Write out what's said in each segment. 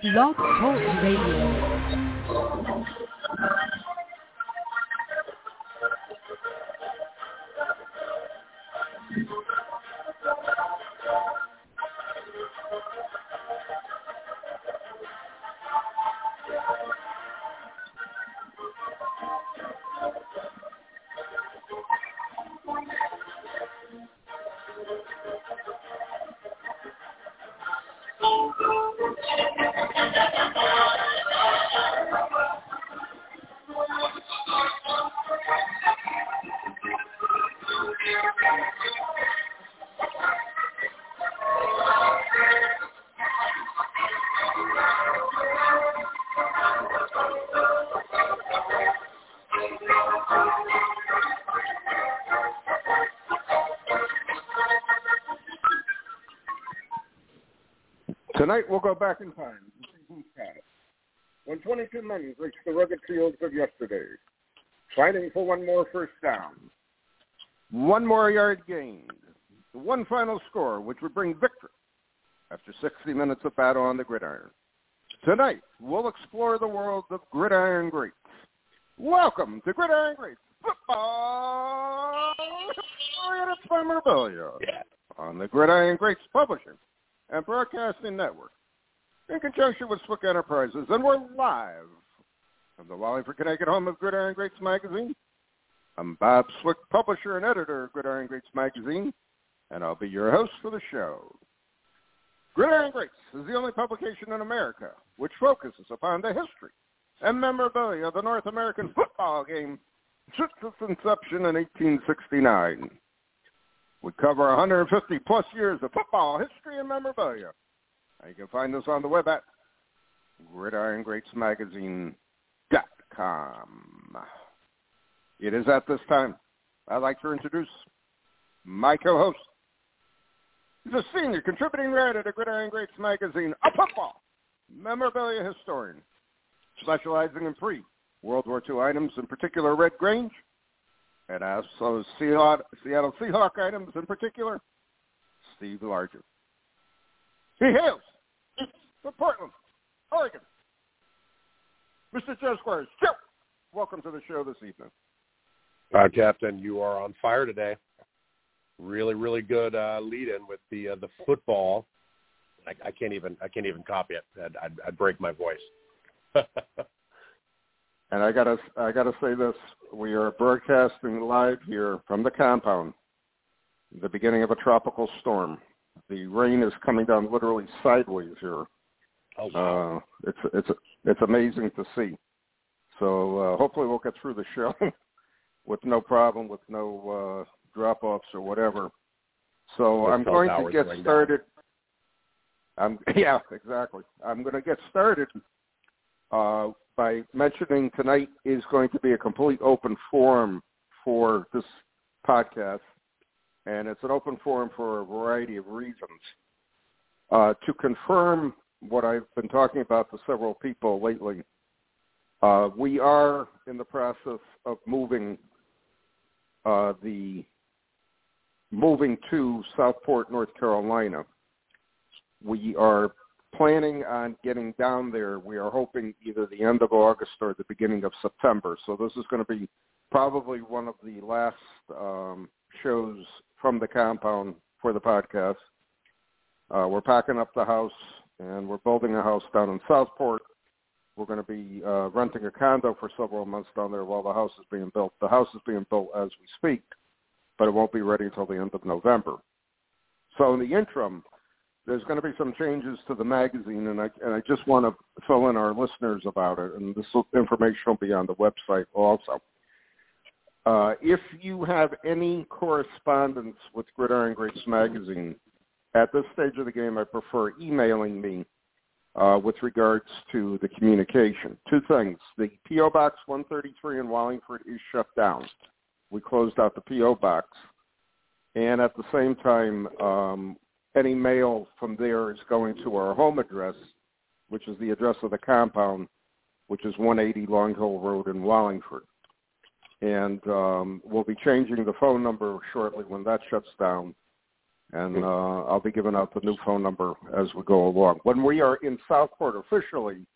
Blog Talk Radio. Tonight we'll go back in time when 22 men reached the rugged fields of yesterday, fighting for one more first down, one more yard gained, one final score which would bring victory after 60 minutes of battle on the gridiron. Tonight we'll explore the world of gridiron greats. Welcome to Gridiron Greats Football Memorabilia Yeah. on the Gridiron Greats Publishing and Broadcasting Network in conjunction with Swick Enterprises. And we're live from the Wallingford, Connecticut home of Gridiron Greats Magazine. I'm Bob Swick, publisher and editor of Gridiron Greats Magazine, and I'll be your host for the show. Gridiron Greats is the only publication in America which focuses upon the history and memorabilia of the North American football game since its inception in 1869. We cover 150 plus years of football history and memorabilia. You can find us on the web at gridirongreatsmagazine.com. It is at this time I'd like to introduce my co-host. He's a senior contributing writer to Gridiron Greats Magazine, a football memorabilia historian, specializing in pre-World War II items, in particular Red Grange, and also Seattle Seahawk items in particular, Steve Largent. He hails from Portland, Oregon. Mr. Joe Squires. Joe, welcome to the show this evening. Uh, Captain, you are on fire today. Really, really good uh, lead-in with the uh, the football. I, I can't even I can't even copy it. I'd, I'd, I'd break my voice. And I gotta I gotta say this: we are broadcasting live here from the compound. The beginning of a tropical storm. The rain is coming down literally sideways here. oh wow! Uh, it's it's it's amazing to see. So uh, hopefully we'll get through the show with no problem, with no uh, drop offs or whatever. So I'm going to get going down. started. I'm yeah, exactly. I'm going to get started uh, by mentioning tonight is going to be a complete open forum for this podcast, and it's an open forum for a variety of reasons. Uh, to confirm what I've been talking about to several people lately, uh, we are in the process of moving uh, the moving to Southport, North Carolina. We are planning on getting down there. We are hoping either the end of August or the beginning of September. So this is going to be probably one of the last um, shows from the compound for the podcast. Uh, we're packing up the house and we're building a house down in Southport. We're going to be uh, renting a condo for several months down there while the house is being built. The house is being built as we speak, but it won't be ready until the end of November. So in the interim, there's going to be some changes to the magazine, and I and I just want to fill in our listeners about it. And this information will be on the website also. Uh, if you have any correspondence with Gridiron Greats magazine, at this stage of the game, I prefer emailing me uh, with regards to the communication. Two things: the PO Box 133 in Wallingford is shut down. We closed out the PO box, and at the same time, um, any mail from there is going to our home address, which is the address of the compound, which is 180 Long Hill Road in Wallingford. And um, we'll be changing the phone number shortly when that shuts down. and uh, I'll be giving out the new phone number as we go along. When we are in Southport officially,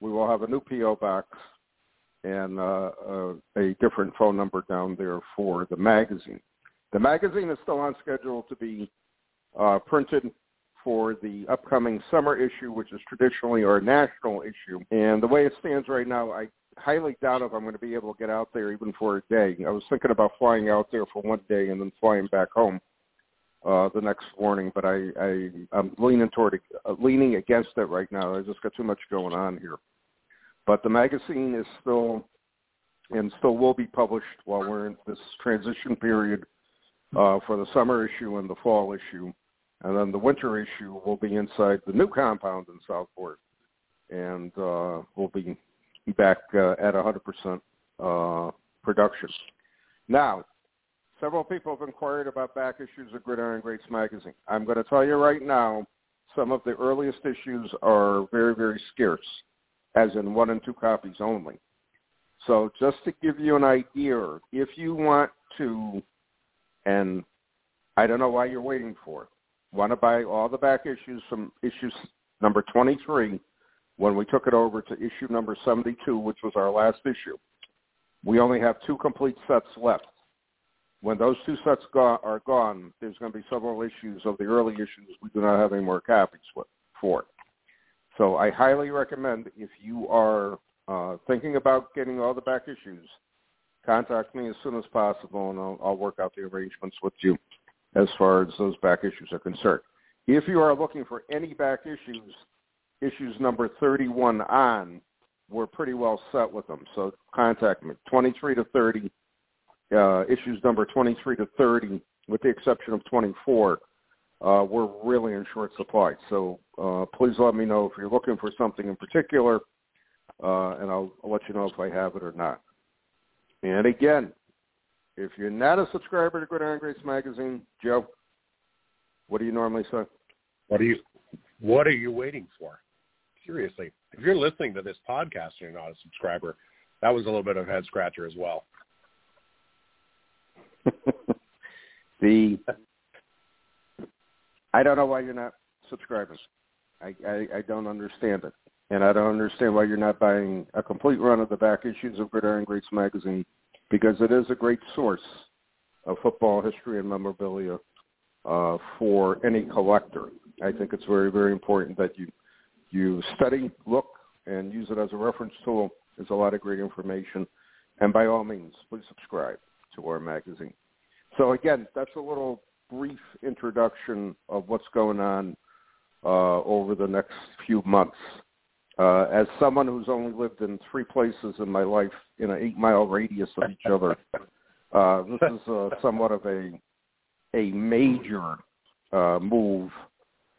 we will have a new PO box and uh, uh, a different phone number down there for the magazine. The magazine is still on schedule to be uh, printed for the upcoming summer issue, which is traditionally our national issue. And the way it stands right now, I highly doubt if I'm going to be able to get out there even for a day. I was thinking about flying out there for one day and then flying back home uh, the next morning, but I, I I'm leaning toward uh, leaning against it right now. I just got too much going on here. But the magazine is still and still will be published while we're in this transition period uh, for the summer issue and the fall issue, and then the winter issue will be inside the new compound in Southport, and uh, we'll be back uh, at 100% uh, production. Now, Several people have inquired about back issues of Gridiron Greats magazine. I'm going to tell you right now, some of the earliest issues are very, very scarce, as in one and two copies only. So just to give you an idea, if you want to, and I don't know why you're waiting for want to buy all the back issues from issues number 23 when we took it over to issue number 72, which was our last issue. We only have two complete sets left. When those two sets go- are gone, there's going to be several issues of the early issues we do not have any more copies for. So I highly recommend if you are uh, thinking about getting all the back issues, contact me as soon as possible, and I'll, I'll work out the arrangements with you as far as those back issues are concerned. If you are looking for any back issues, issues number 31 on, we're pretty well set with them. So contact me. 23 to 30 uh, issues number 23 to 30, with the exception of 24, uh, we're really in short supply. So uh, please let me know if you're looking for something in particular, uh, and I'll, I'll let you know if I have it or not. And again, if you're not a subscriber to Gridiron Greats magazine, Joe, what do you normally say? What are you What are you waiting for? Seriously, if you're listening to this podcast and you're not a subscriber, that was a little bit of a head scratcher as well. the I don't know why you're not subscribing. I, I I don't understand it, and I don't understand why you're not buying a complete run of the back issues of Gridiron Greats magazine because it is a great source of football history and memorabilia uh, for any collector. I think it's very very important that you you study, look, and use it as a reference tool. There's a lot of great information, and by all means, please subscribe to our magazine. So again, that's a little brief introduction of what's going on uh, over the next few months. Uh, as someone who's only lived in three places in my life in an eight-mile radius of each other, uh, this is uh, somewhat of a a major uh, move.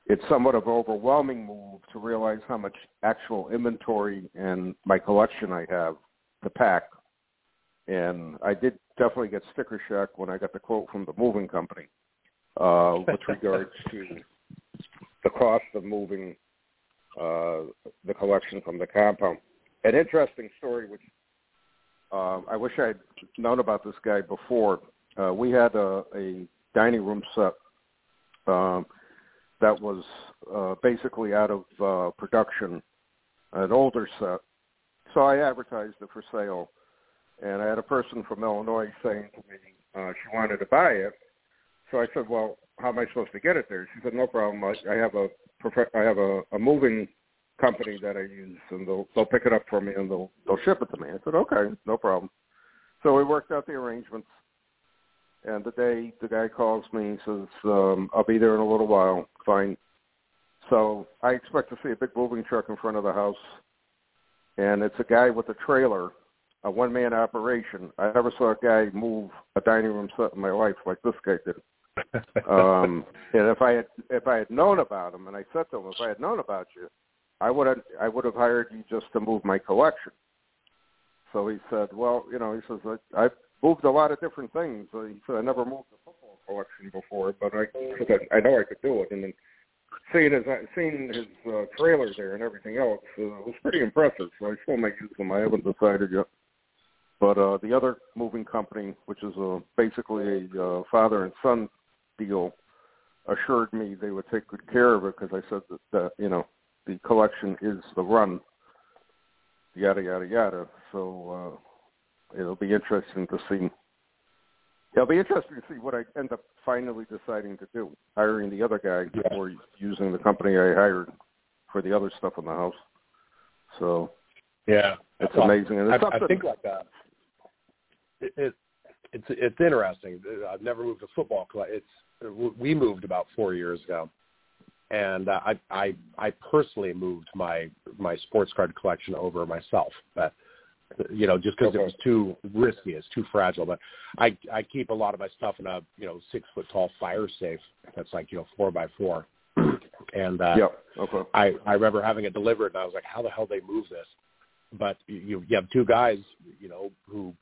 It's somewhat of an overwhelming move to realize how much actual inventory and my collection I have to pack and I did definitely get sticker shock when I got the quote from the moving company uh, with regards to the cost of moving uh, the collection from the compound. An interesting story, which uh, I wish I had known about this guy before. Uh, we had a, a dining room set um, that was uh, basically out of uh, production, an older set. So I advertised it for sale and I had a person from Illinois saying to me uh, she wanted to buy it. So I said, "Well, how am I supposed to get it there?" She said, "No problem. I, I have a I have a, a moving company that I use, and they'll they'll pick it up for me and they'll they'll ship it to me." I said, "Okay, no problem." So we worked out the arrangements. And the day the guy calls me and says, um, "I'll be there in a little while." Fine. So I expect to see a big moving truck in front of the house, and it's a guy with a trailer a one man operation. I never saw a guy move a dining room set in my life like this guy did. Um and if I had if I had known about him and I said to him, if I had known about you, I would have I would have hired you just to move my collection. So he said, Well, you know, he says I I've moved a lot of different things. So he said I never moved a football collection before, but I I know I could do it and then seeing his seeing his uh, trailer there and everything else uh, was pretty impressive. So I still might use them. I haven't decided yet. But uh, the other moving company, which is a, basically a uh, father and son deal, assured me they would take good care of it because I said that, that you know the collection is the run, yada yada yada. So uh, it'll be interesting to see. It'll be interesting to see what I end up finally deciding to do, hiring the other guy Yeah. or using the company I hired for the other stuff in the house. So Yeah, it's Well, amazing, and I, it's I something. think like that. It, it it's it's interesting. I've never moved a football club. It's we moved about four years ago, and uh, I I I personally moved my my sports card collection over myself, but you know just because Okay. it was too risky, it's too fragile. But I I keep a lot of my stuff in a you know six foot tall fire safe that's like you know four by four, and uh, yeah. Okay. I I remember having it delivered, and I was like, how the hell they move this? But you you have two guys, you know, who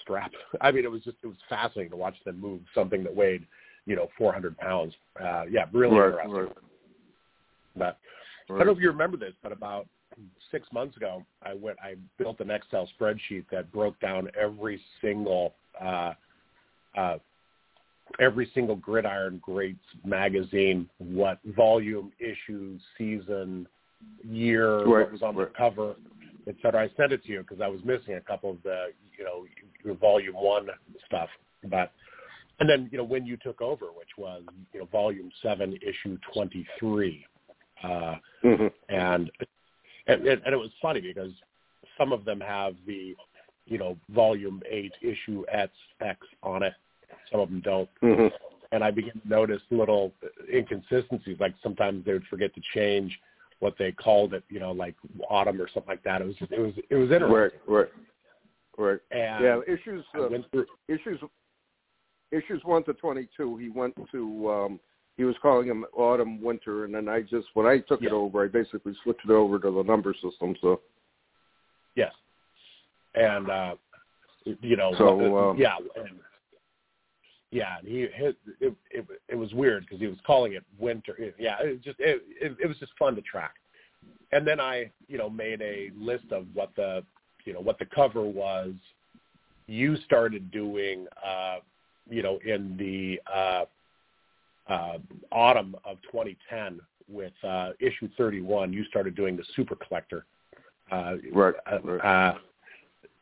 strap. I mean, it was just it was fascinating to watch them move something that weighed, you know, 400 pounds. Uh, yeah, really right, interesting. right, But I don't know if you remember this, but about six months ago, I went. I built an Excel spreadsheet that broke down every single. Uh, uh, every single gridiron greats magazine what volume issue season year Right, what was on the cover et cetera. I sent it to you because i was missing a couple of the you know your volume one stuff. But and then you know when you took over which was you know volume seven issue twenty three uh hmm and and, and it was funny because some of them have the you know volume eight issue X X on it. Some of them don't, hmm and I began to notice little inconsistencies. Like sometimes they would forget to change what they called it, you know, like autumn or something like that. It was just, it was it was interesting. Right, right, right. And Yeah, issues uh, through. issues issues one to twenty two. He went to um he was calling them autumn, winter, and then I just when I took it over, I basically switched it over to the number system. So Yes, and uh, you know, So, uh, yeah, and, yeah. and He his, it, it it was weird because he was calling it winter. Yeah, it was just it, it it was just fun to track. And then I you know made a list of what the you know what the cover was. You started doing uh, you know in the uh, uh, autumn of 2010 with uh, issue 31. You started doing the super collector. Uh, right, uh, right. uh,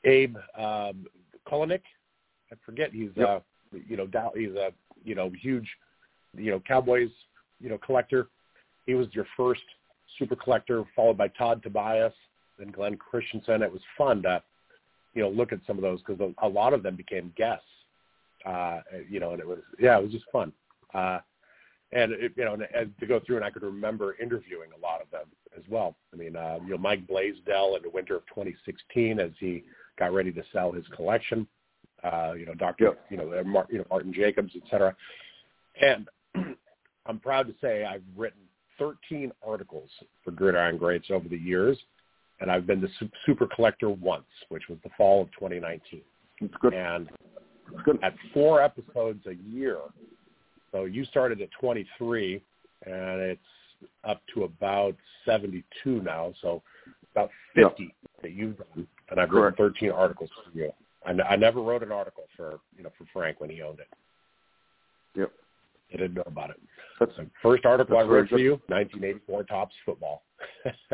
Abe um, Kolonik. I forget. He's Yep. uh, you know Dow, he's a you know huge you know Cowboys you know collector. He was your first super collector, followed by Todd Tobias and Glenn Christensen. It was fun to you know look at some of those because a, a lot of them became guests. Uh, you know, and it was yeah, it was just fun. Uh, and it, you know, and, and to go through, and I could remember interviewing a lot of them as well. I mean, uh, you know, Mike Blaisdell in the winter of 2016 as he got ready to sell his collection. Uh, you know, Doctor, Yep. you know, uh, Mar- you know, Martin Jacobs, et cetera. And I'm proud to say I've written 13 articles for Gridiron Greats over the years, and I've been the super collector once, which was the fall of 2019. It's good. And It's good. at four episodes a year. So you started at 23, and it's up to about 72 now. So about 50 that you've done, and I've written 13 articles for you. I, n- I never wrote an article for you know for Frank when he owned it. Yep. I didn't know about it. That's So first article I wrote for you, 1984 Topps Football.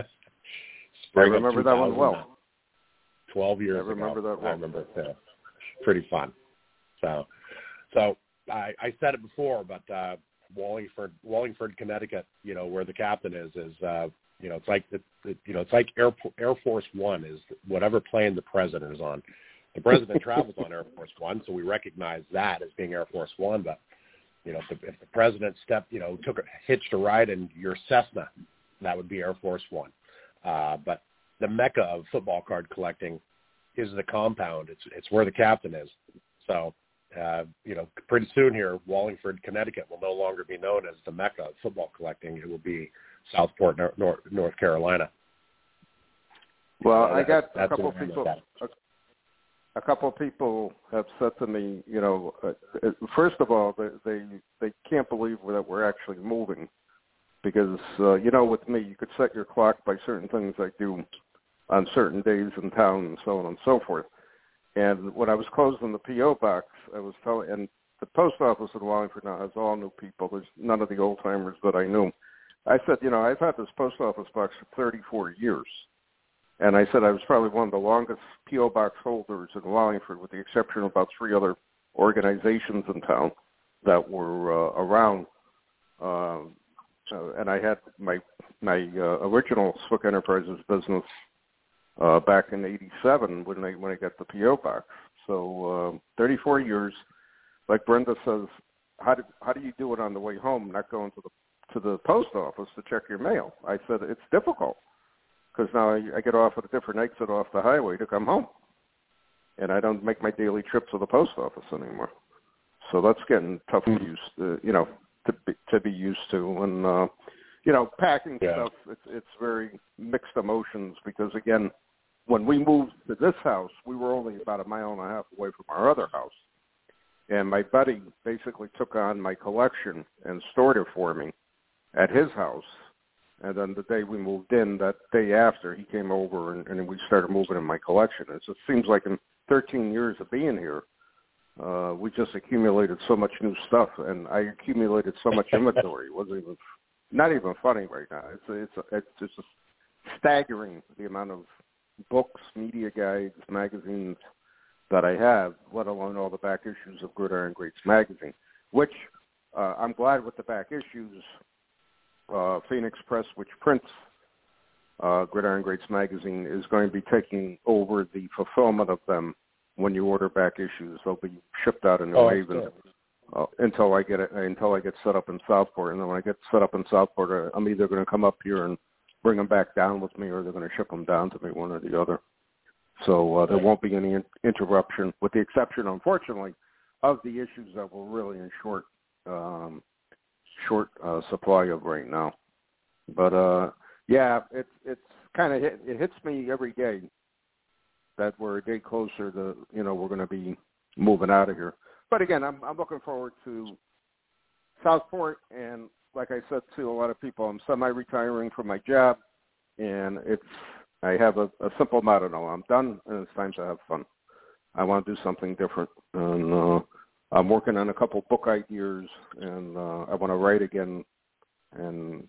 I remember that one well. 12 years I remember ago. that well. I remember it. Pretty fun. So, so I, I said it before, but uh, Wallingford, Wallingford, Connecticut, you know, where the captain is, is uh, you know, it's like it, it, you know, it's like Air Air Force One is whatever plane the president is on. The president travels on Air Force One, so we recognize that as being Air Force One. But you know, if the, if the president stepped, you know, took a hitched a ride in your Cessna, that would be Air Force One. Uh, but the mecca of football card collecting is the compound. It's it's where the captain is. So, uh, you know, pretty soon here, Wallingford, Connecticut will no longer be known as the mecca of football collecting. It will be Southport, North, North, Carolina. Well, Uh, I got a couple people. A, a couple of people have said to me, you know, uh, uh, first of all, they they they can't believe that we're actually moving, because uh, you know, with me, you could set your clock by certain things I do on certain days in town and so on and so forth. And when I was closing the PO box, I was telling, and the post office in Wallingford now has all new people. There's none of the old timers that I knew. I said, you know, I've had this post office box for 34 years. And I said I was probably one of the longest P.O. box holders in Wallingford, with the exception of about three other organizations in town that were uh, around. Uh, and I had my my uh, original Swick Enterprises business uh, back in '87 when I when I got the PO box. So uh, 34 years. Like Brenda says, how do how do you do it on the way home? Not going to the to the post office to check your mail. I said it's difficult because now I, I get off at a different exit off the highway to come home, and I don't make my daily trip to the post office anymore. So that's getting tough to use, to, you know, to be, to be used to. And uh, you know, packing Yeah. stuff, it's it's very mixed emotions because again, when we moved to this house, we were only about a mile and a half away from our other house. And my buddy basically took on my collection and stored it for me at his house. And then the day we moved in, that day after, he came over and, and we started moving in my collection. So it seems like in 13 years of being here, uh, we just accumulated so much new stuff, and I accumulated so much inventory. It wasn't even not even funny right now. It's it's it's just staggering the amount of books, media guides, magazines that I have, let alone all the back issues of Gridiron Greats magazine, which uh, I'm glad with the back issues. Uh, Phoenix Press, which prints uh, Gridiron Greats magazine, is going to be taking over the fulfillment of them when you order back issues. They'll be shipped out in New Oh, Haven uh, until I get it until I get set up in Southport, and then when I get set up in Southport, uh, I'm either going to come up here and bring them back down with me, or they're going to ship them down to me, one or the other. So uh, there won't be any in- interruption, with the exception, unfortunately, of the issues that we're really in short um, short uh, supply of right now. But uh, yeah, it's it's kind of hit, it hits me every day that we're a day closer to you know we're going to be moving out of here. But again, I'm I'm looking forward to Southport, and like I said to a lot of people, I'm semi-retiring from my job, and it's I have a, a simple motto I'm done, and it's time to have fun. I want to do something different, and uh, I'm working on a couple book ideas, and uh, I want to write again, and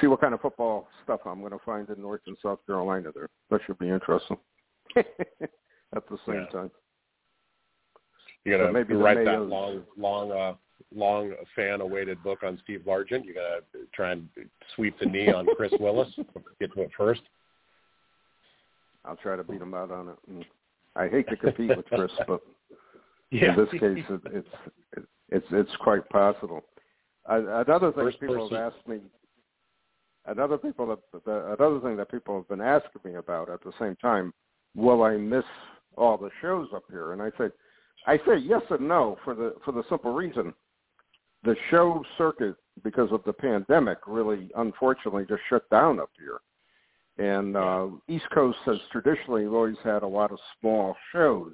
see what kind of football stuff I'm going to find in North and South Carolina. There, that should be interesting. At the same Yeah. time. You're gonna So maybe write that long, long, uh, long fan-awaited book on Steve Largent. You're gonna try and sweep the knee on Chris Willis. Get to it first. I'll try to beat him out on it. I hate to compete with Chris, but Yeah. in this case, it, it's it's it's quite possible. Another thing First people person- have asked me, another people that, the, another thing that people have been asking me about at the same time, will I miss all the shows up here? And I say, I say yes and no for the for the simple reason, the show circuit because of the pandemic really unfortunately just shut down up here. And uh, East Coast has traditionally always had a lot of small shows.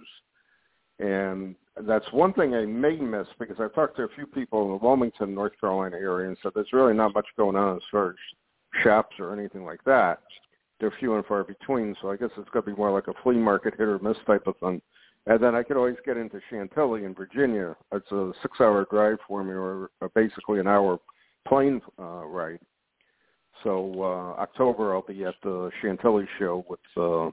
And that's one thing I may miss because I've talked to a few people in the Wilmington, North Carolina area and said there's really not much going on as far as shops or anything like that. They're few and far between, so I guess it's going to be more like a flea market hit or miss type of thing. And then I could always get into Chantilly in Virginia. It's a six-hour drive for me, or uh, basically an hour plane uh, ride. So uh, October I'll be at the Chantilly show with uh,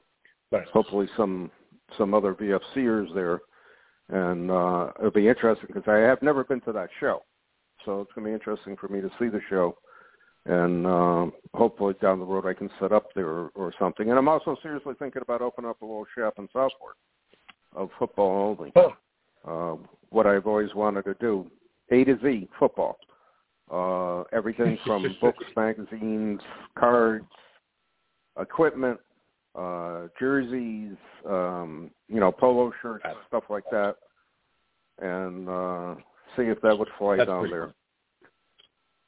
Nice. hopefully some some other VFCers there, and uh, it'll be interesting because I have never been to that show, so it's going to be interesting for me to see the show, and um, hopefully down the road I can set up there or, or something. And I'm also seriously thinking about opening up a little shop in Southport of football only. Oh. Uh, what I've always wanted to do, A to Z football. Uh, everything from books, magazines, cards, equipment, uh, jerseys, um, you know, polo shirts, stuff like that, and uh, see if that would fly That's down there.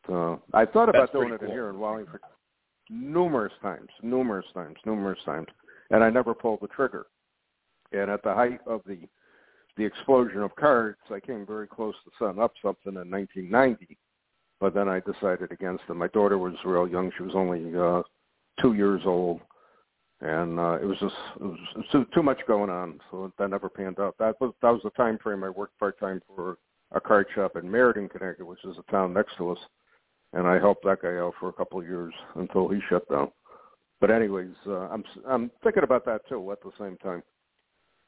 So I thought about That's doing it cool. here in Wallingford numerous times, numerous times, numerous times, and I never pulled the trigger. And at the height of the the explosion of cards, I came very close to setting up something in 1990, but then I decided against it. My daughter was real young; she was only uh, two years old, and uh, it was just it was, too, too much going on, so that never panned out. That was that was the time frame I worked part time for a card shop in Meriden, Connecticut, which is a town next to us, and I helped that guy out for a couple of years until he shut down. But anyways, uh, I'm I'm thinking about that too at the same time.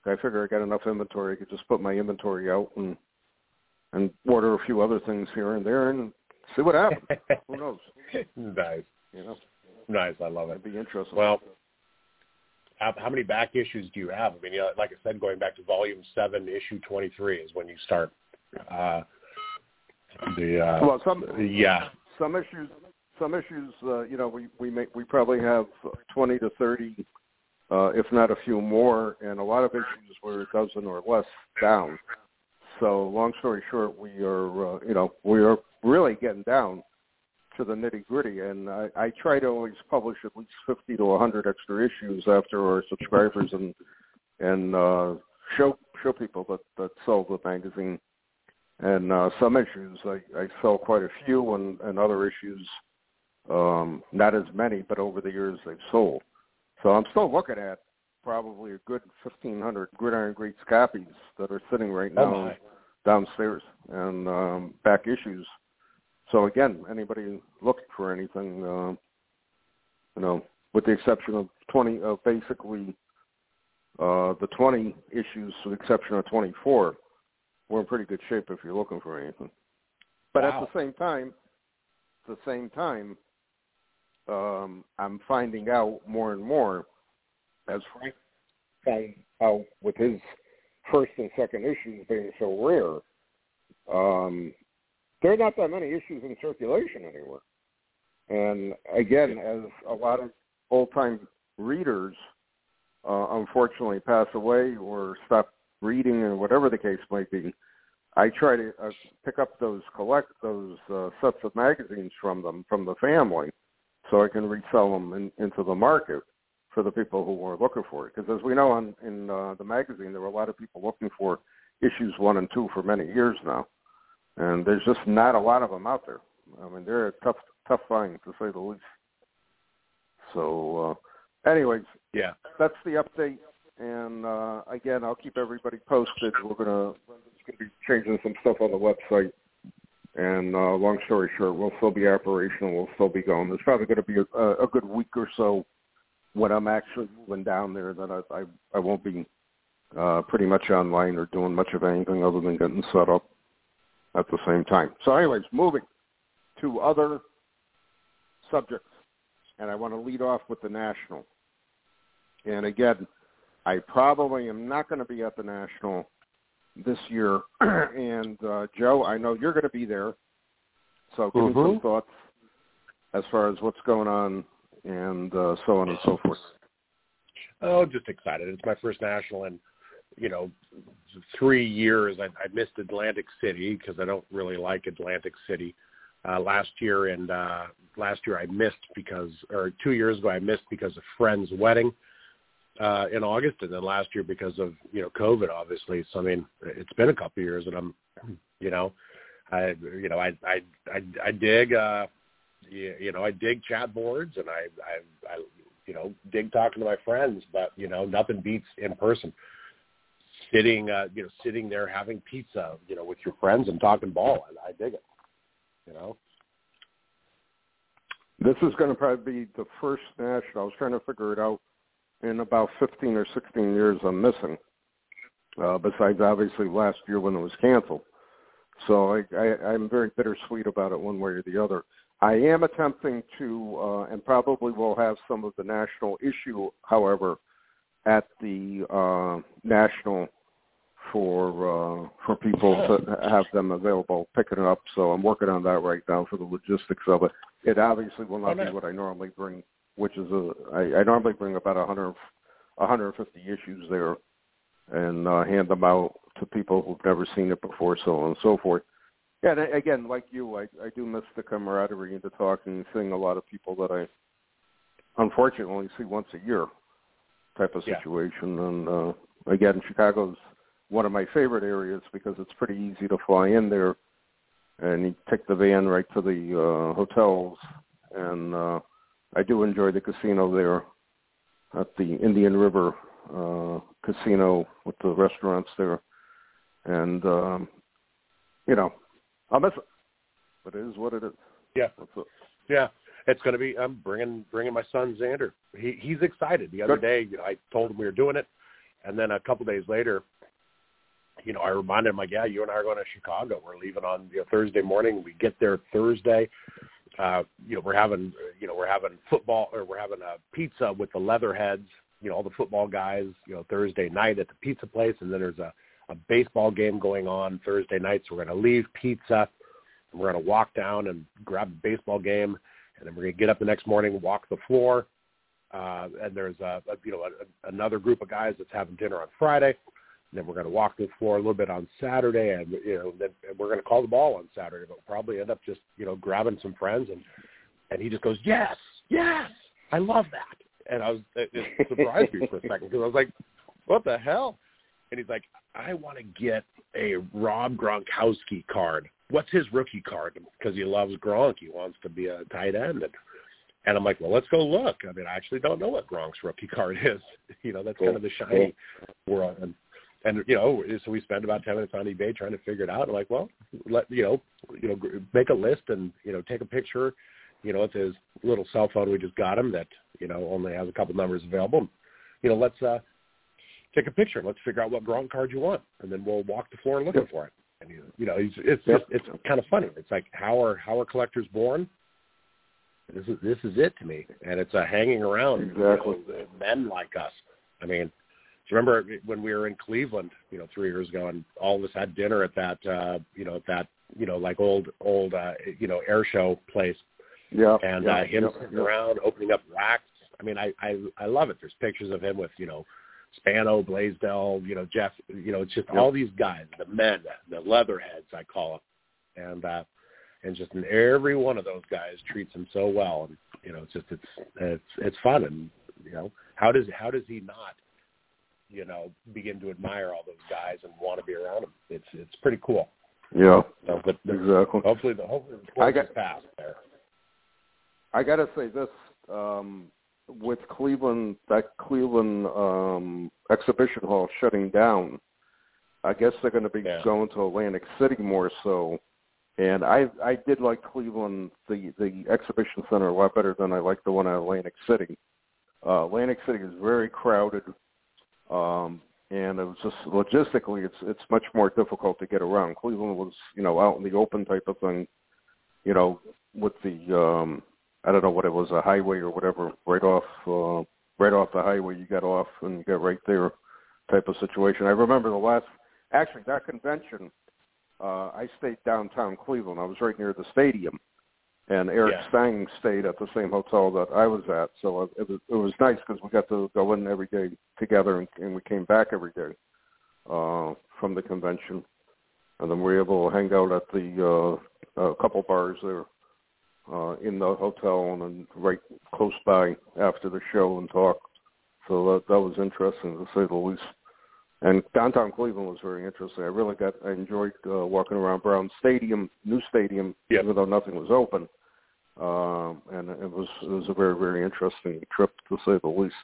I figure I got enough inventory. I could just put my inventory out and and order a few other things here and there and see what happens. Who knows? nice. You know. Nice. I love it. It'd be interesting. Well, how, how many back issues do you have? I mean, you know, like I said, going back to volume seven, issue twenty-three is when you start. Uh, the uh, well, some yeah, some issues, some issues. Uh, you know, we we make we probably have twenty to thirty, uh, if not a few more, and a lot of issues were a dozen or less down. So, long story short, we are, uh, you know, we are really getting down to the nitty gritty, and I, I try to always publish at least fifty to a hundred extra issues after our subscribers and and uh, show show people that that sell the magazine. And uh, some issues I, I sell quite a few, and, and other issues um, not as many, but over the years they've sold. So I'm still looking at probably a good 1,500 Gridiron Greats copies that are sitting right now oh downstairs and um, back issues so again, anybody looking for anything, uh, you know, with the exception of 20, uh, basically uh, the 20 issues, with the exception of 24, we're in pretty good shape if you're looking for anything. But wow. at the same time, at the same time, um, I'm finding out more and more as Frank found out with his first and second issues being so rare. Um, there are not that many issues in circulation anymore. And again, as a lot of old time readers uh, unfortunately pass away or stop reading or whatever the case might be, I try to uh, pick up those collect those uh, sets of magazines from them from the family, so I can resell them in, into the market for the people who are looking for it. Because as we know on in uh, the magazine, there were a lot of people looking for issues one and two for many years now and there's just not a lot of them out there. I mean, they're a tough tough find to say the least. So, uh, anyways, yeah, that's the update. And uh, again, I'll keep everybody posted. We're gonna gonna be changing some stuff on the website. And uh, long story short, we'll still be operational. We'll still be going. There's probably going to be a, a good week or so when I'm actually moving down there that I I, I won't be uh, pretty much online or doing much of anything other than getting set up at the same time. So anyways, moving to other subjects. And I want to lead off with the National. And again, I probably am not going to be at the National this year. and uh, Joe, I know you're going to be there. So give mm-hmm. me some thoughts as far as what's going on and uh, so on and so forth. Oh, just excited. It's my first national, and you know, three years I, I missed Atlantic City because I don't really like Atlantic City. Uh, last year and uh, last year I missed because, or two years ago I missed because of friend's wedding uh, in August, and then last year because of you know COVID, obviously. So I mean, it's been a couple of years, and I'm, you know, I you know I I I, I dig uh, you, know I dig chat boards, and I I I you know dig talking to my friends, but you know nothing beats in person sitting, uh, you know, sitting there having pizza, you know, with your friends and talking ball. I, I dig it. You know. This is going to probably be the first national. I was trying to figure it out in about 15 or 16 years I'm missing, uh, besides obviously last year when it was canceled. So I, I, I'm very bittersweet about it one way or the other. I am attempting to, uh, and probably will have some of the national issue, however, at the uh, national for uh, for people to have them available, picking it up. So I'm working on that right now for the logistics of it. It obviously will not be what I normally bring, which is a I, I normally bring about 100 150 issues there and uh, hand them out to people who've never seen it before, so on and so forth. Yeah, and again, like you, I, I do miss the camaraderie and the talking and seeing a lot of people that I unfortunately see once a year type of situation. Yeah. And uh, again, Chicago's one of my favorite areas because it's pretty easy to fly in there, and you take the van right to the uh, hotels. And uh, I do enjoy the casino there at the Indian River uh, Casino with the restaurants there. And um, you know, I'll miss it. But it is what it is. Yeah. It. Yeah, it's going to be. I'm bringing bringing my son Xander. He he's excited. The other Good. day, you know, I told him we were doing it, and then a couple days later, you know, I reminded him like, yeah, you and I are going to Chicago. We're leaving on you know, Thursday morning. We get there Thursday. Uh, you know, we're having you know we're having football or we're having a pizza with the Leatherheads. You know, all the football guys. You know, Thursday night at the pizza place, and then there's a a baseball game going on Thursday night. So we're going to leave pizza. And we're going to walk down and grab the baseball game, and then we're going to get up the next morning, walk the floor. Uh, and there's a, a you know a, another group of guys that's having dinner on Friday. And then we're going to walk the floor a little bit on Saturday, and you know then and we're going to call the ball on Saturday. But we'll probably end up just you know grabbing some friends, and and he just goes, yes, yes, I love that. And I was it, it surprised me for a second because I was like, what the hell? And he's like, I want to get a Rob Gronkowski card. What's his rookie card? Because he loves Gronk. He wants to be a tight end. And, and I'm like, well, let's go look. I mean, I actually don't know what Gronk's rookie card is. You know, that's Cool. kind of the shiny world. And, and you know, so we spend about ten minutes on eBay trying to figure it out. I'm like, well, let you know, you know, make a list and you know, take a picture. You know, with his little cell phone we just got him that you know only has a couple numbers available. You know, let's uh take a picture. Let's figure out what Gronk card you want, and then we'll walk the floor looking Yep. for it. And you, you know, it's it's Yep. just it's kind of funny. It's like how are how are collectors born? This is this is it to me, and it's a hanging around. you Exactly. know, men like us. I mean, you remember when we were in Cleveland, you know, three years ago, and all of us had dinner at that, uh, you know, at that, you know, like old old, uh, you know, air show place, Yeah. and yeah, uh, him yeah, sitting yeah. around opening up racks. I mean, I I I love it. There's pictures of him with you know Spano, Blaisdell, you know Jeff. You know, it's just Yeah. all these guys, the men, the leatherheads, I call them, and uh, and just every one of those guys treats him so well, and you know, it's just it's it's it's fun, and you know, how does how does he not, you know, begin to admire all those guys and want to be around them? It's it's pretty cool. Yeah. So, but Exactly. hopefully the hopefully the I got- passed there. I got to say this um, with Cleveland, that Cleveland um, exhibition hall shutting down. I guess they're going to be Yeah. going to Atlantic City more so. And I I did like Cleveland the the exhibition center a lot better than I like the one at Atlantic City. Uh, Atlantic City is very crowded, um, and it was just logistically it's it's much more difficult to get around. Cleveland was you know out in the open type of thing, you know, with the um, I don't know what it was a highway or whatever right off uh, right off the highway you got off and you got right there type of situation. I remember the last actually that convention uh, I stayed downtown Cleveland. I was right near the stadium, and Eric Yeah. Stang stayed at the same hotel that I was at. So it was it was nice because we got to go in every day together, and, and we came back every day uh, from the convention, and then we were able to hang out at the uh, a couple bars there uh, in the hotel, and then right close by after the show and talk. So that that was interesting to say the least. And downtown Cleveland was very interesting. I really got I enjoyed uh, walking around Brown Stadium, new stadium, Yep. even though nothing was open. Um, and it was it was a very very interesting trip to say the least.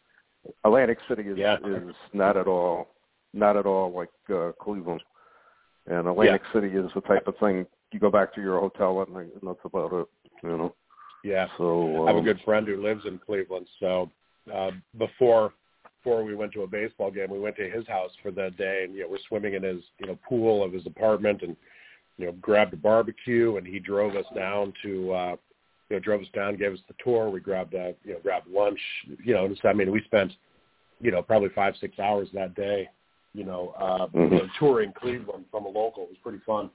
Atlantic City is Yeah. is not at all not at all like uh, Cleveland. And Atlantic City is the type of thing you go back to your hotel at night and that's about it. You know. Yeah. So I have a um, good friend who lives in Cleveland. So uh, before before we went to a baseball game, we went to his house for the day, and you know we're swimming in his you know pool of his apartment, and you know grabbed a barbecue, and he drove us down to uh, you know drove us down, gave us the tour. We grabbed uh, you know grabbed lunch. You know, just, I mean we spent you know probably five six hours that day. You know, uh, Mhm. you know touring Cleveland from a local it was pretty fun.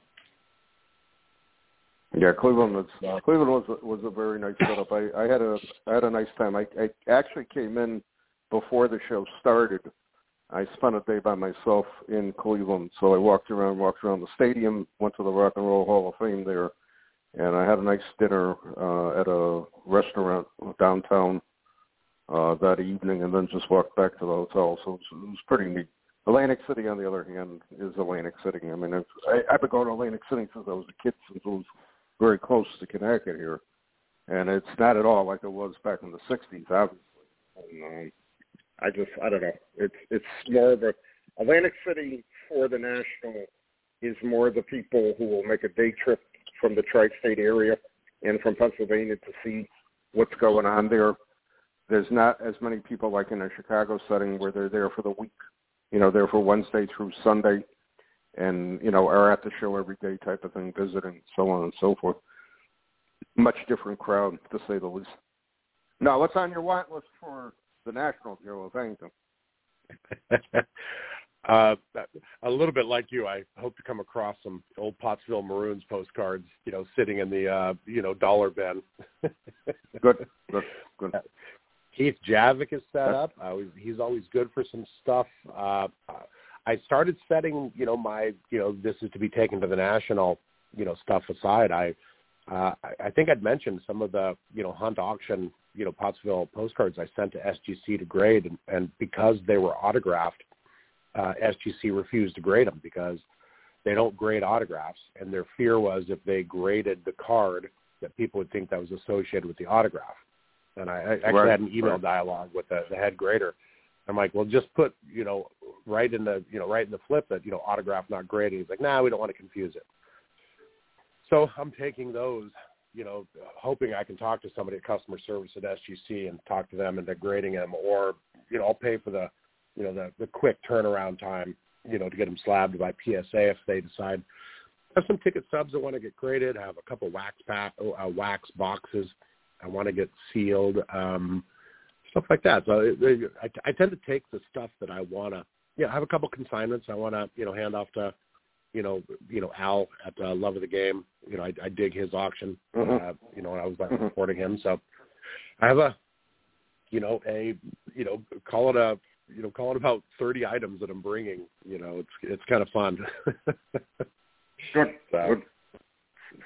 Yeah, Cleveland was Yeah. Cleveland was was a very nice setup. I, I had a I had a nice time. I, I actually came in before the show started. I spent a day by myself in Cleveland, so I walked around, walked around the stadium, went to the Rock and Roll Hall of Fame there, and I had a nice dinner uh, at a restaurant downtown uh, that evening, and then just walked back to the hotel. So it was, pretty neat. Atlantic City, on the other hand, is Atlantic City. I mean, it's, I, I've been going to Atlantic City since I was a kid, since it was very close to Connecticut here, and it's not at all like it was back in the '60s. Obviously, and, um, I just I don't know. It's it's more of a Atlantic City for the national is more the people who will make a day trip from the tri-state area and from Pennsylvania to see what's going on there. There's not as many people like in a Chicago setting where they're there for the week. You know, they're for Wednesday through Sunday and, you know, are at the show every day type of thing, visiting, so on and so forth. Much different crowd, to say the least. Now, what's on your want list for the National, Joe, if anything? uh, a little bit like you, I hope to come across some old Pottsville Maroons postcards, you know, sitting in the, uh, you know, dollar bin. good, good, good. Keith Javik is set up. Uh, he's always good for some stuff. Uh, I started setting, you know, my, you know, this is to be taken to the national, you know, stuff aside. I, uh, I think I'd mentioned some of the, you know, hunt auction, you know, Pottsville postcards I sent to SGC to grade, and, and because they were autographed, uh, SGC refused to grade them because they don't grade autographs, and their fear was if they graded the card, that people would think that was associated with the autograph. And I, I actually right, had an email right. dialogue with the, the head grader. I'm like, well, just put, you know, right in the, you know, right in the flip that, you know, autograph not graded. He's like, nah, we don't want to confuse it. So I'm taking those, you know, hoping I can talk to somebody at customer service at SGC and talk to them into grading them, or you know, I'll pay for the, you know, the the quick turnaround time, you know, to get them slabbed by PSA if they decide. I have some ticket subs that want to get graded. I have a couple wax pack, uh, wax boxes. I want to get sealed, um, stuff like that. So it, it, I, I tend to take the stuff that I want to. Yeah, I have a couple consignments I want to, you know, hand off to you know, you know Al at uh, Love of the Game. You know, I, I dig his auction. Mm-hmm. Uh, you know, when I was uh, Mhm. supporting him. So I have a, you know, a, you know, call it a, you know, call it about thirty items that I'm bringing. You know, it's it's kind of fun. Good, So- good.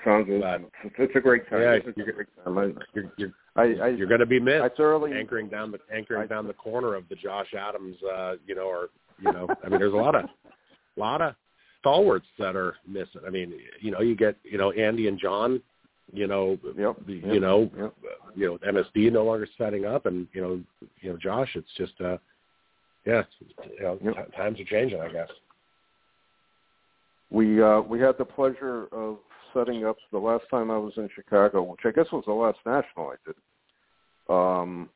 Sounds good. But- It's, a great time. Yeah, it's a great time. you're you're, I, I, you're going to be missed. I thoroughly, anchoring down the anchoring I- down the corner of the Josh Adams, uh, you know, or you know, I mean, there's a lot of lot of stalwarts that are missing. I mean, you know, you get you know Andy and John, you know, Yep, yep, you know, yep. you know, MSD no longer setting up, and you know, you know, Josh, it's just, uh, yeah, you know, Yep. times are changing, I guess. we uh, we had the pleasure of setting up the last time I was in Chicago, which I guess was the last national I did. Um,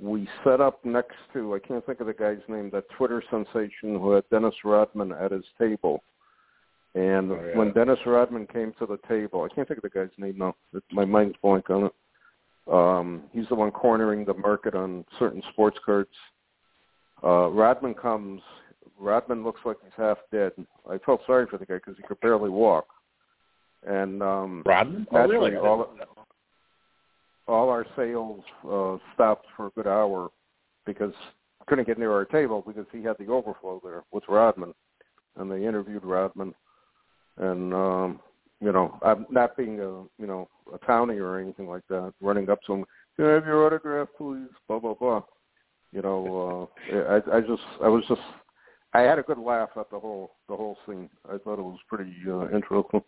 we set up next to I can't think of the guy's name, that Twitter sensation who had Dennis Rodman at his table. And Oh, yeah. when Dennis Rodman came to the table, I can't think of the guy's name now. My mind's blank on it. Um, he's the one cornering the market on certain sports cards. Uh, Rodman comes. Rodman looks like he's half dead. I felt sorry for the guy because he could barely walk. And um, Rodman? Oh, really? all all our sales uh, stopped for a good hour because couldn't get near our table because he had the overflow there with Rodman, and they interviewed Rodman, and um, you know, I'm not being a you know a townie or anything like that, running up to him, can I have your autograph, please? Blah blah blah. You know, uh, I I just I was just I had a good laugh at the whole the whole scene. I thought it was pretty uh, interesting,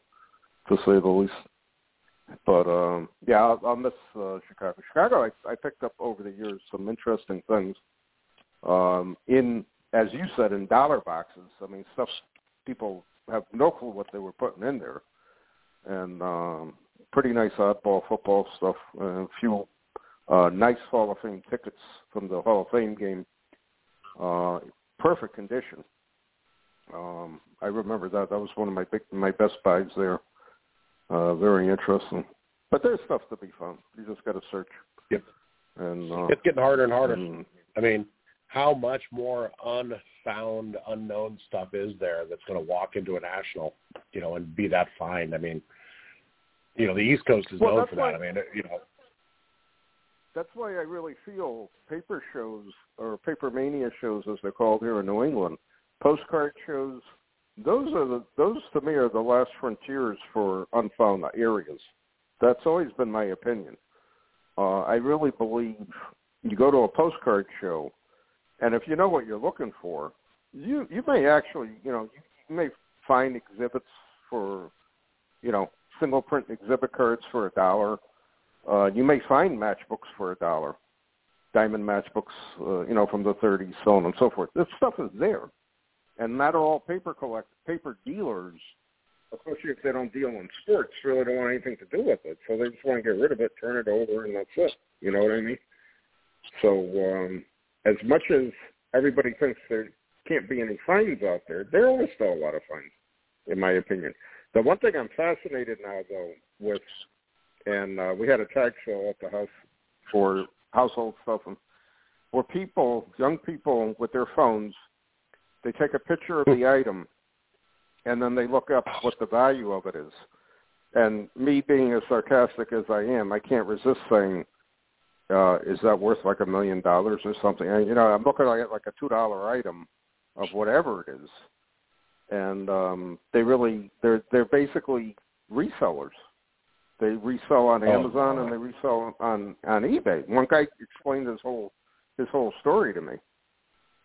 to say the least. But um yeah, I'll, I'll miss uh, Chicago. Chicago, I, I picked up over the years some interesting things. Um, in as you said, in dollar boxes. I mean, stuff people have no clue what they were putting in there, and um, pretty nice oddball football stuff. Uh, a few uh, nice Hall of Fame tickets from the Hall of Fame game. Uh, perfect condition. Um, I remember that. That was one of my big, my best buys there. Uh, very interesting. But there's stuff to be found. You just got to search. Yep. And uh, It's getting harder and harder. and- I mean, how much more unfound, unknown stuff is there that's going to walk into a national, you know, and be that fine? I mean, you know, the East Coast is Well, known for that. I mean, you know, that's why I really feel paper shows or paper mania shows, as they're called here in New England, postcard shows. Those are the those to me are the last frontiers for unfound areas. That's always been my opinion. Uh, I really believe you go to a postcard show, and if you know what you're looking for, you you may actually you know you, may find exhibits for you know single print exhibit cards for a dollar. Uh, you may find matchbooks for a dollar, diamond matchbooks, uh, you know, from the 30s, so on and so forth. This stuff is there, and not all paper collect paper dealers, especially if they don't deal in sports, really don't want anything to do with it. So they just want to get rid of it, turn it over, and that's it. You know what I mean? So um, as much as everybody thinks there can't be any fines out there, there are still a lot of fines, in my opinion. The one thing I'm fascinated now, though, with, and uh, we had a tag sale at the house for household stuff, and where people, young people with their phones, they take a picture of the item, and then they look up what the value of it is. And me being as sarcastic as I am, I can't resist saying, uh, "Is that worth like a million dollars or something?" And, you know, I'm looking at like a two dollar item of whatever it is, and um, they really they're they're basically resellers. They resell on Oh, Amazon wow. and they resell on on eBay. One guy explained his whole his whole story to me,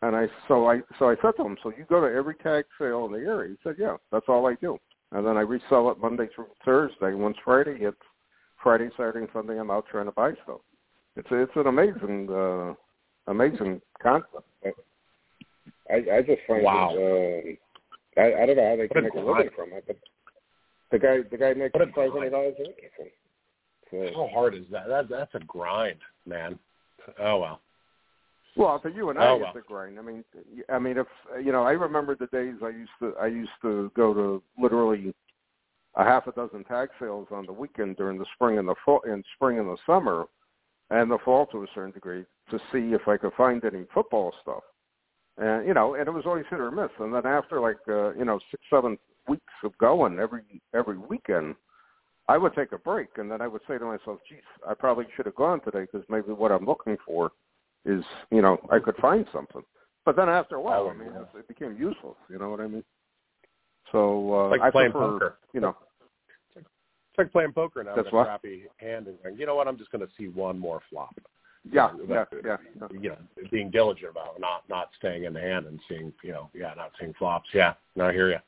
and I so I so I said to him, "So you go to every tag sale in the area?" He said, "Yeah, that's all I do." And then I resell it Monday through Thursday. Once Friday, it's Friday, Saturday, and Sunday. I'm out trying to buy stuff. It's it's an amazing uh, amazing concept. I I just find Wow. it. Uh, I I don't know how they What can make a living from it, but the guy the guy makes five hundred dollars a week. So, How hard is that? That that's a grind, man. Oh well. Well, to you and I, Oh, well. it's a grind. I mean, I mean, if you know, I remember the days I used to I used to go to literally a half a dozen tag sales on the weekend during the spring and the fall, in spring and the summer, and the fall to a certain degree to see if I could find any football stuff. And you know, and it was always hit or miss. And then after like uh, you know six seven weeks of going every every weekend, I would take a break, and then I would say to myself, "Geez, I probably should have gone today because maybe what I'm looking for is you know I could find something." But then after a while, I mean, yeah. it, it became useless. You know what I mean? So uh, Like I playing prefer, poker. you know, It's like playing poker now That's with a what? crappy hand and going, you know what, I'm just gonna see one more flop. yeah, You yeah, know, yeah, yeah. You know, being diligent about not not staying in the hand and seeing, you know, yeah, not seeing flops. Yeah. No, I hear you.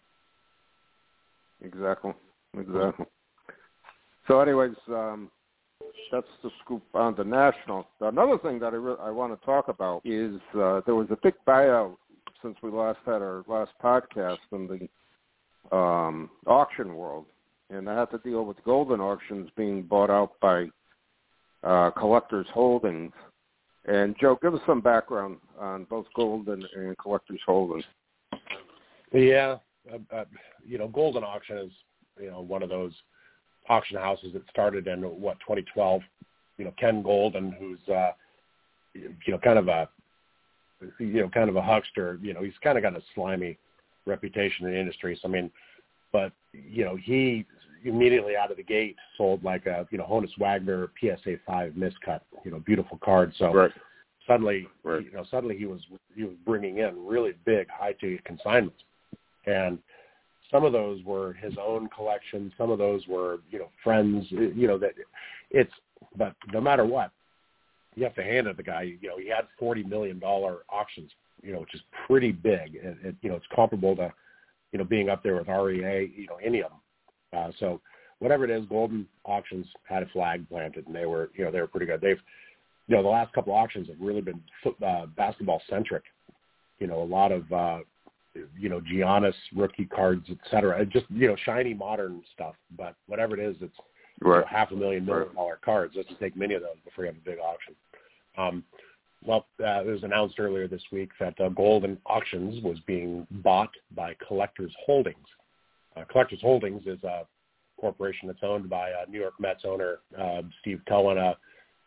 Exactly. Exactly. So, anyways, um, that's the scoop on the national. Another thing that I re- I want to talk about is uh, there was a big buyout since we last had our last podcast in the um, auction world, and I had to deal with Golden Auctions being bought out by uh, Collectors Holdings. And Joe, give us some background on both Golden and Collectors Holdings. Yeah, uh, uh, you know, Golden Auction is you know one of those auction houses that started in what 2012. You know, Ken Golden, who's uh, you know kind of a you know kind of a huckster. You know, he's kind of got a slimy reputation in the industry. So I mean, but you know, he immediately out of the gate sold like a you know Honus Wagner PSA five miscut. You know, beautiful card. So Right. suddenly Right. you know suddenly he was he was bringing in really big high ticket consignments and some of those were his own collection some of those were you know friends you know that it's but no matter what you have to hand it the guy. You know he had 40 million dollar auctions you know which is pretty big. And it, you know it's comparable to you know being up there with REA you know any of them. Uh so whatever it is golden auctions had a flag planted and they were you know they were pretty good. They've you know, the last couple auctions have really been uh, basketball centric. You know, a lot of, uh, you know, Giannis rookie cards, et cetera. Just, you know, shiny modern stuff. But whatever it is, it's you know, half a million million dollar cards. Let's take many of those before you have a big auction. Um, well, uh, it was announced earlier this week that uh, Golden Auctions was being bought by Collectors Holdings. Uh, Collectors Holdings is a corporation that's owned by uh, New York Mets owner uh, Steve Cohen, a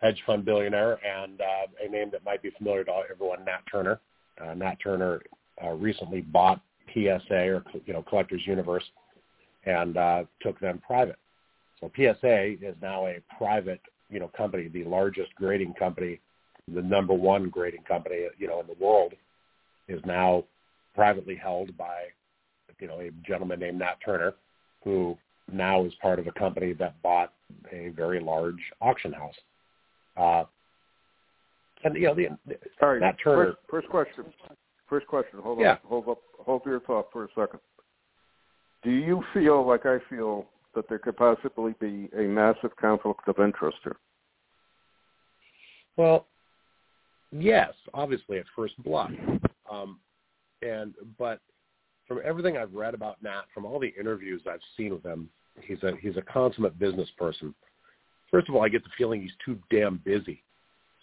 hedge fund billionaire, and uh, a name that might be familiar to everyone, Nat Turner. Uh, Nat Turner uh, recently bought PSA or you know Collectors Universe and uh, took them private. So PSA is now a private you know company, the largest grading company, the number one grading company you know in the world, is now privately held by you know a gentleman named Nat Turner, who now is part of a company that bought a very large auction house. Uh, and you know the, the right. Nat Turner. First, first question. First question. Hold Yeah. on. Hold up. Hold your thought for a second. Do you feel like I feel that there could possibly be a massive conflict of interest here? Well, yes, obviously at first blush, um, and but from everything I've read about Nat, from all the interviews I've seen with him, he's a he's a consummate business person. First of all, I get the feeling he's too damn busy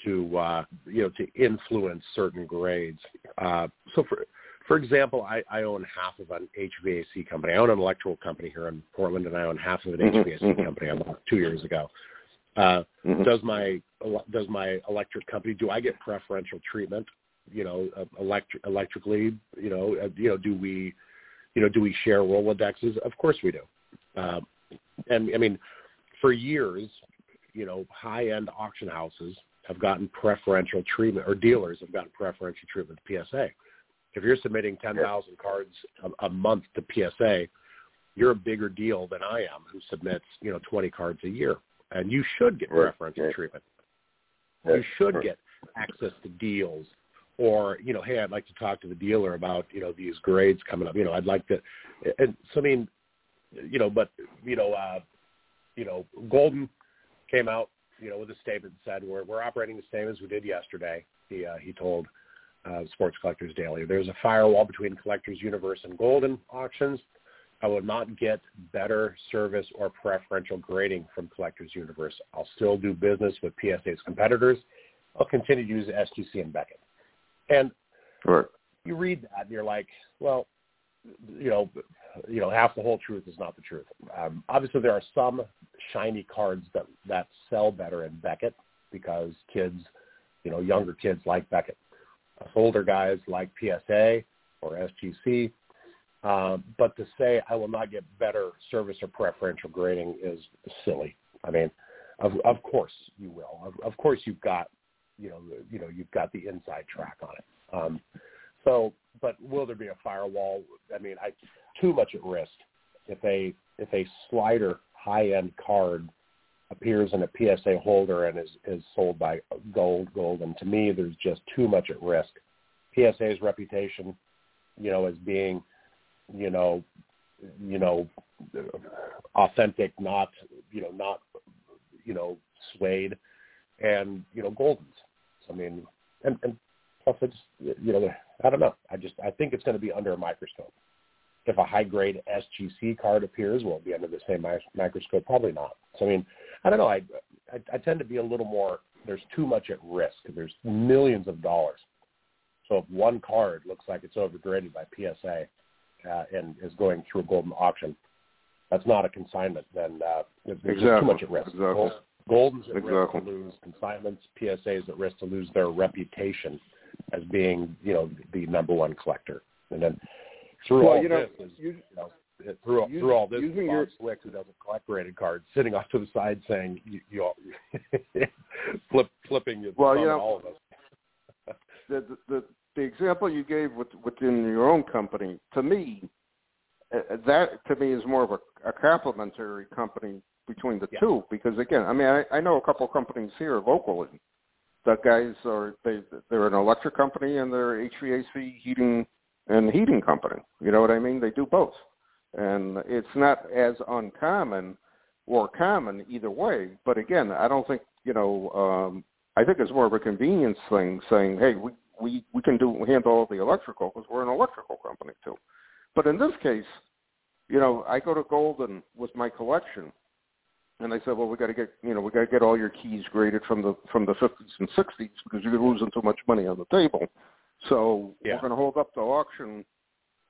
to uh, you know to influence certain grades. Uh, so for for example, I, I own half of an HVAC company. I own an electrical company here in Portland, and I own half of an HVAC mhm. company about two years ago. Uh, Mhm. does my does my electric company do I get preferential treatment? You know, uh, electric electrically. You know, uh, you know, do we, you know, do we share Rolodexes? Of course we do. Uh, and I mean, for years, you know, high end auction houses have gotten preferential treatment, or dealers have gotten preferential treatment to PSA. If you're submitting 10,000 cards a, a month to PSA, you're a bigger deal than I am, who submits, you know, 20 cards a year, and you should get preferential treatment. You should get access to deals, or you know, hey, I'd like to talk to the dealer about you know these grades coming up. You know, I'd like to, and so I mean, you know, but you know, uh, you know, Golden came out, you know, with a statement and said we're we're operating the same as we did yesterday. He uh, he told uh, Sports Collectors Daily there's a firewall between Collectors Universe and Golden auctions. I will not get better service or preferential grading from Collectors Universe. I'll still do business with PSA's competitors. I'll continue to use SGC and Beckett. And Right. you read that and you're like, well, you know, you know, half the whole truth is not the truth. Um, obviously, there are some shiny cards that that sell better in Beckett because kids, you know, younger kids like Beckett. Us older guys like PSA or SGC. Um, but to say I will not get better service or preferential grading is silly. I mean, of of course you will. Of, of course you've got, you know, you know you've got the inside track on it. Um, so, but will there be a firewall? I mean, I too much at risk if a if a slider high end card appears in a PSA holder and is is sold by Gold Gold, and to me, there's just too much at risk. PSA's reputation, you know, as being, you know, you know, authentic, not you know, not you know, swayed, and you know, Goldens. I mean, and and just you know, I don't know. I just I think it's going to be under a microscope. If a high grade SGC card appears, will it be under the same microscope? Probably not. So I mean, I don't know. I, I I tend to be a little more. There's too much at risk. There's millions of dollars. So if one card looks like it's overgraded by PSA uh, and is going through a golden auction, that's not a consignment. Then uh, there's just too much at risk. Exactly. Gold- Golden's at risk to lose consignments. PSA's at risk to lose their reputation as being, you know, the number one collector. And then through Well, all you know, this is, you- you know, through Using- through all this, using Bob your- Swick, who doesn't collect graded cards, sitting off to the side saying, "You, you all, flip, flipping the Well, you know, all of us." the, the the example you gave with, within your own company, to me, uh, that to me is more of a, a complementary company between the Yeah. two. Because again, I mean, I, I know a couple of companies here locally. The guys are they they're an electric company and they're HVAC heating and heating company. You know what I mean? They do both, and it's not as uncommon or common either way. But again, I don't think you know. um I think it's more of a convenience thing, saying, "Hey, we we we can do handle all the electrical because we're an electrical company too." But in this case, you know, I go to Golden with my collection, and I said, "Well, we got to get you know we got to get all your keys graded from the from the 50s and 60s because you're losing too much money on the table." So Yeah. we're going to hold up the auction.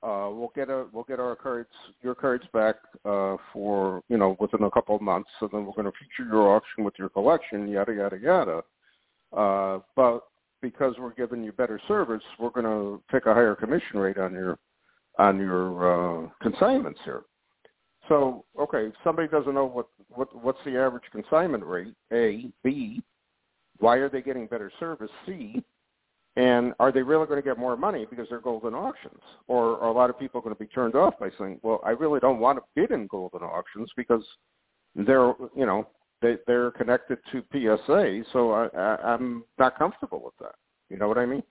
Uh, we'll get a we'll get our cards your cards back uh, for you know within a couple of months, and then we're going to feature your auction with your collection, yada yada yada. Uh, but because we're giving you better service, we're going to take a higher commission rate on your on your uh, consignments here. So, okay, if somebody doesn't know what, what what's the average consignment rate. A, B, why are they getting better service? C, and are they really going to get more money because they're golden auctions? Or are a lot of people going to be turned off by saying, well, I really don't want to bid in golden auctions because they're, you know, they, they're connected to PSA, so I, I, I'm not comfortable with that. You know what I mean?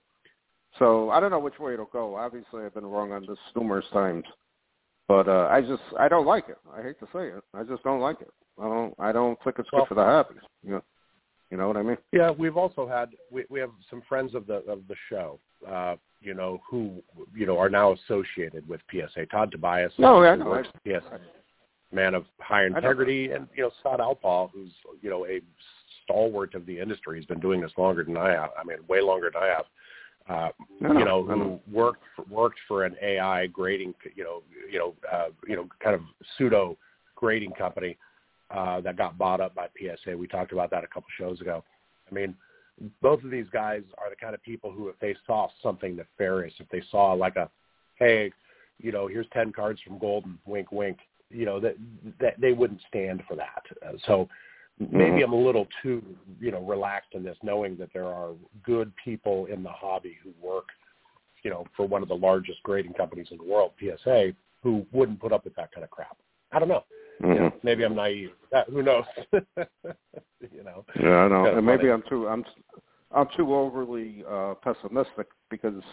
So I don't know which way it'll go. Obviously, I've been wrong on this numerous times, but uh, I just I don't like it. I hate to say it. I just don't like it. I don't I don't think it's Well- good for the hobby. You know, you know what I mean? Yeah, we've also had we we have some friends of the of the show uh, you know, who you know are now associated with PSA. Todd Tobias, No, I who know. works at PSA, man of high integrity, and you know Scott Alpaugh, who's you know a stalwart of the industry. He's been doing this longer than I have. I mean, way longer than I have. Uh, you know, who worked for, worked for an AI grading, you know, you know, uh, you know, kind of pseudo grading company uh, that got bought up by PSA. We talked about that a couple shows ago. I mean, both of these guys are the kind of people who, if they saw something nefarious, if they saw like a, hey, you know, here's ten cards from Golden, wink, wink, you know, that that they wouldn't stand for that. Uh, so maybe Mhm. I'm a little too, you know, relaxed in this, knowing that there are good people in the hobby who work, you know, for one of the largest grading companies in the world, PSA, who wouldn't put up with that kind of crap. I don't know. You know, Mhm. maybe I'm naive. That, who knows? you know. Yeah, I know. And maybe. I'm too I'm I'm too overly uh pessimistic because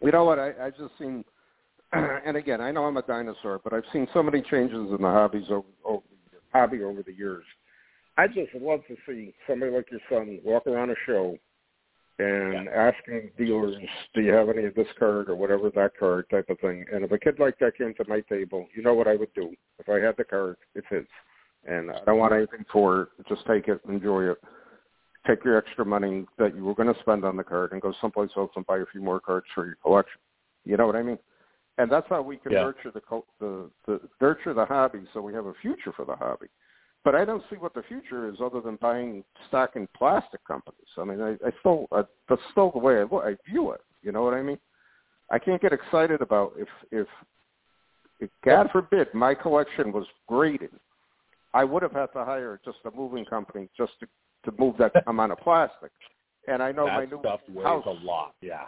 you know what I I just seen and again I know I'm a dinosaur, but I've seen so many changes in the hobbies over, over hobby over the years. I just love to see somebody like your son walk around a show and asking dealers, "Do you have any of this card or whatever that card type of thing?" And if a kid like that came to my table, you know what I would do? If I had the card, it's his, and I don't want anything for it. Just take it, enjoy it. Take your extra money that you were going to spend on the card and go someplace else and buy a few more cards for your collection. You know what I mean? And that's how we can Yeah. nurture the, the the nurture the hobby, so we have a future for the hobby. But I don't see what the future is other than buying stock in plastic companies. I mean, I, I still I, that's still the way I, look, I view it. You know what I mean? I can't get excited about if if, if God forbid my collection was graded, I would have had to hire just a moving company just to to move that amount of plastic. And I know that my new stuff weighs house a lot. Yeah.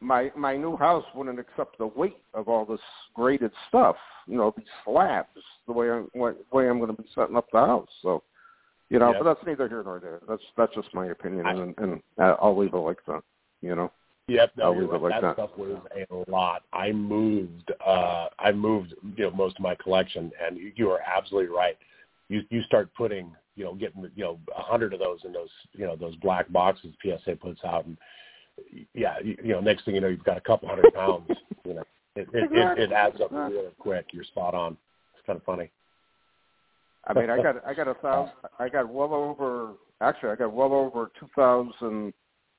My my new house wouldn't accept the weight of all this graded stuff. You know, these slabs. The way I'm way way I'm going to be setting up the house. So, you know, Yep. but that's neither here nor there. That's that's just my opinion, I- and and I'll leave it like that. You know. Yep, no, I'll leave it like that, that. stuff weighs a lot. I moved, uh, I moved, you know, most of my collection, and you, you are absolutely right. You you start putting, you know, getting, you know, a hundred of those in those, you know, those black boxes PSA puts out, and yeah, you, you know, next thing you know, you've got a couple hundred pounds. You know, it it, it, it adds up really quick. You're spot on. It's kind of funny. I mean, I got I got a thousand. I got well over. Actually, I got well over two thousand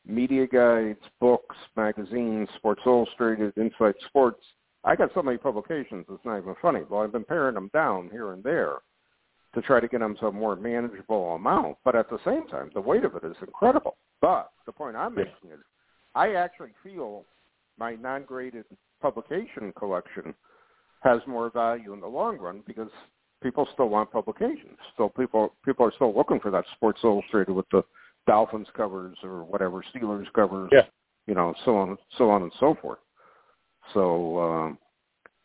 media guides, books, magazines, Sports Illustrated, Inside Sports. I got so many publications. It's not even funny. Well, I've been paring them down here and there to try to get them to a more manageable amount. But at the same time, the weight of it is incredible. But the point I'm making is, I actually feel my non-graded publication collection has more value in the long run because people still want publications. Still, people people are still looking for that Sports Illustrated with the Dolphins covers or whatever Steelers covers. Yeah. You know, so on, so on and so forth. So um,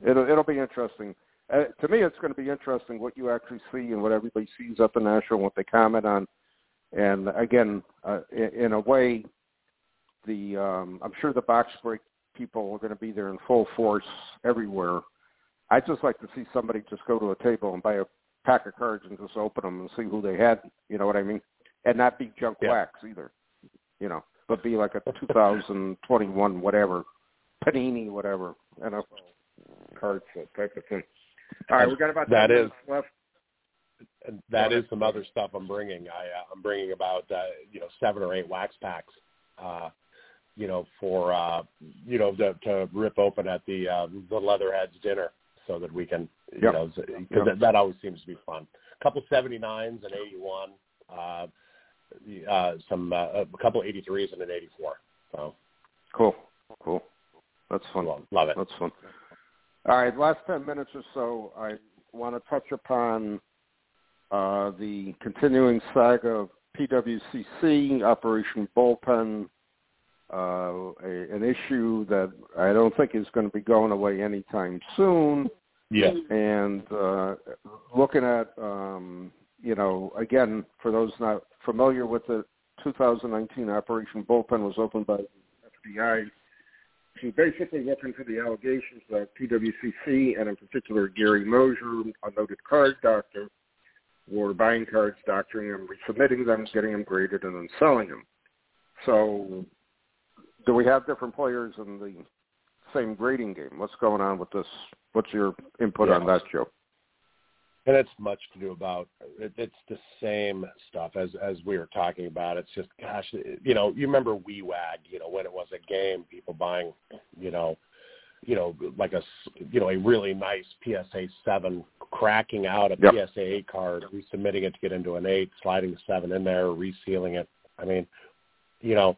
it'll it'll be interesting. Uh, to me, it's going to be interesting what you actually see and what everybody sees at the national, what they comment on. And again, uh, in, in a way, the um, I'm sure the box break people are going to be there in full force everywhere. I'd just like to see somebody just go to a table and buy a pack of cards and just open them and see who they had. You know what I mean? And not be junk Yeah. wax either. You know, but be like a 2021 whatever, Panini whatever, NFL card set type of thing. All right, we got about 10 That is- left. And that is some other stuff I'm bringing. I uh, I'm bringing about uh, you know seven or eight wax packs, uh, you know for uh, you know to, to rip open at the uh, the Leatherheads dinner so that we can you Yep. know because Yep. that, that always seems to be fun. A couple 79s and 81, uh, uh, some uh, a couple 83s and an 84. So Cool, cool. That's fun. love, love it. That's fun. All right, last 10 minutes or so, I want to touch upon uh, the continuing saga of PWCC, Operation Bullpen, uh, a, an issue that I don't think is going to be going away anytime soon. Yeah. And uh, looking at, um, you know, again, for those not familiar with it, 2019 Operation Bullpen was opened by the FBI to basically look into the allegations that PWCC and in particular Gary Mosier, a noted card doctor, were buying cards, doctoring them, resubmitting them, getting them graded, and then selling them. So do we have different players in the same grading game? What's going on with this? What's your input Yeah. on that, Joe? and it's much to do about it, it's the same stuff as as we were talking about it's just gosh you know you remember WeWag you know when it was a game people buying you know you know like a you know a really nice PSA 7 cracking out a Yep. PSA 8 card resubmitting it to get into an 8 sliding the 7 in there resealing it i mean you know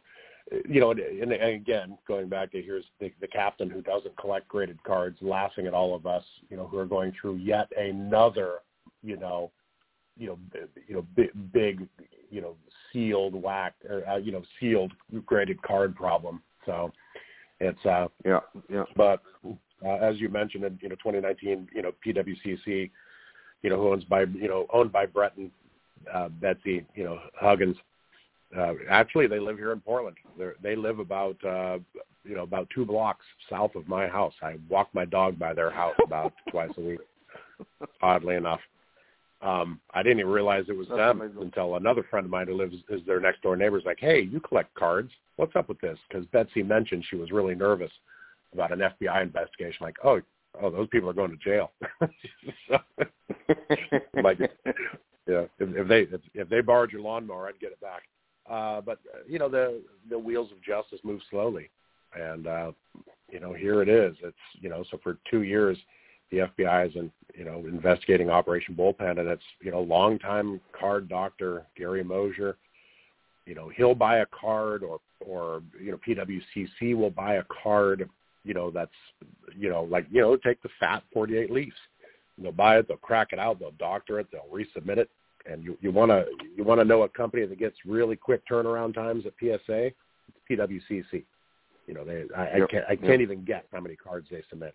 you know, and, and again, going back to here's the, the captain who doesn't collect graded cards, laughing at all of us, you know, who are going through yet another, you know, you know, b- you know, big, big you know, sealed wax, or, uh, you know, sealed graded card problem. So it's, uh, Yeah, yeah. but uh, as you mentioned, in you know 2019, you know PWCC, you know who owns by you know owned by Brent and uh, Betsy, you know Huigens. Uh, actually, they live here in Portland. They're, they live about uh, you know about two blocks south of my house. I walk my dog by their house about twice a week. Oddly enough, um, I didn't even realize it was That's them amazing. until another friend of mine who lives is their next door neighbor. neighbor's like, "Hey, you collect cards? What's up with this?" Because Betsy mentioned she was really nervous about an FBI investigation. Like, oh, oh, those people are going to jail. so, like, yeah, if, if they if, if they borrowed your lawnmower, I'd get it back. Uh, but uh, you know, the the wheels of justice move slowly, and uh, you know, here it is. It's you know, so for two years, the FBI is in you know investigating Operation Bullpen, and it's you know longtime card doctor Gary Mosier. You know, he'll buy a card, or or you know, PWCC will buy a card. You know, that's you know, like you know, take the fat 48 Leafs. They'll buy it, they'll crack it out, they'll doctor it, they'll resubmit it, and you you want to you want to know a company that gets really quick turnaround times at PSA, it's PWCC. You know, they I, I can't I can't even guess how many cards they submit.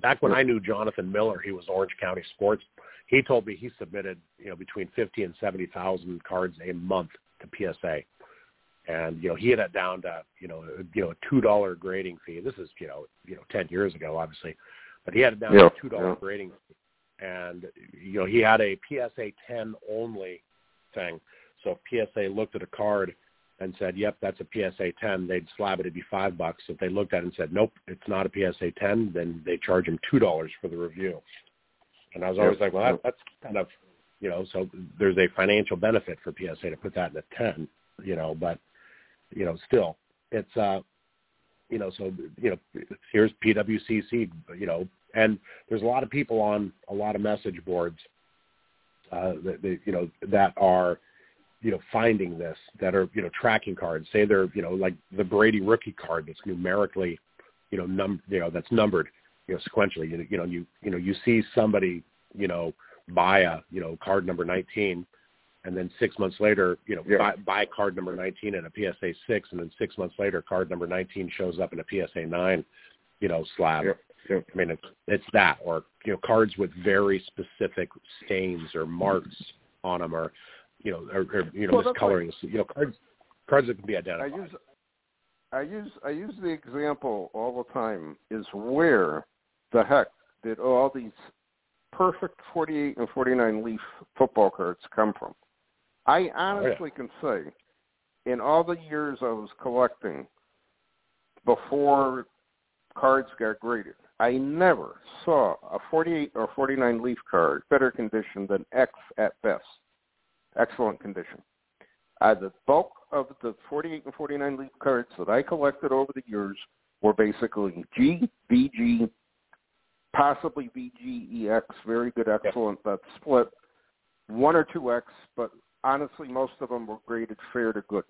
Back when Yep. I knew Jonathan Miller, he was Orange County Sports. He told me he submitted you know between fifty and seventy thousand cards a month to PSA, and you know he had it down to you know you know a two dollar grading fee. This is you know you know ten years ago, obviously, but he had it down to a two dollar grading fee, and you know he had a PSA ten only thing. So if PSA looked at a card and said, "Yep, that's a PSA 10," they'd slab it. It'd be five bucks. If they looked at it and said, "Nope, it's not a PSA 10," then they charge him two dollars for the review. And I was always like, "Well, that, that's kind of, you know, so there's a financial benefit for PSA to put that in a 10, you know, but you know, still, it's uh, you know, so you know, here's PWCC, you know, and there's a lot of people on a lot of message boards, uh, that, that you know that are you know, finding this that are, you know, tracking cards. Say they're, you know, like the Brady rookie card that's numerically, you know, num, you know, that's numbered, you know, sequentially. You, you know, you, you know, you see somebody, you know, buy a, you know, card number 19, and then six months later, you know, Yeah. buy, buy card number 19 in a PSA six, and then six months later, card number 19 shows up in a PSA nine, you know, slab. Yep, yep. I mean, it's it's that, or you know, cards with very specific stains or marks on them, or you know, or, or you know, Well, that's miscoloring. You know, cards cards that can be identified. I use I use I use the example all the time is where the heck did all these perfect 48 and 49 leaf football cards come from? I oh, honestly can say in all the years I was collecting before cards got graded, I never saw a 48 or 49 leaf card better condition than X at best. Excellent condition. Uh, the bulk of the 48 and 49 leaf cards that I collected over the years were basically G, VG, possibly VG, EX, very good, excellent, but split one or two X, but honestly, most of them were graded fair to good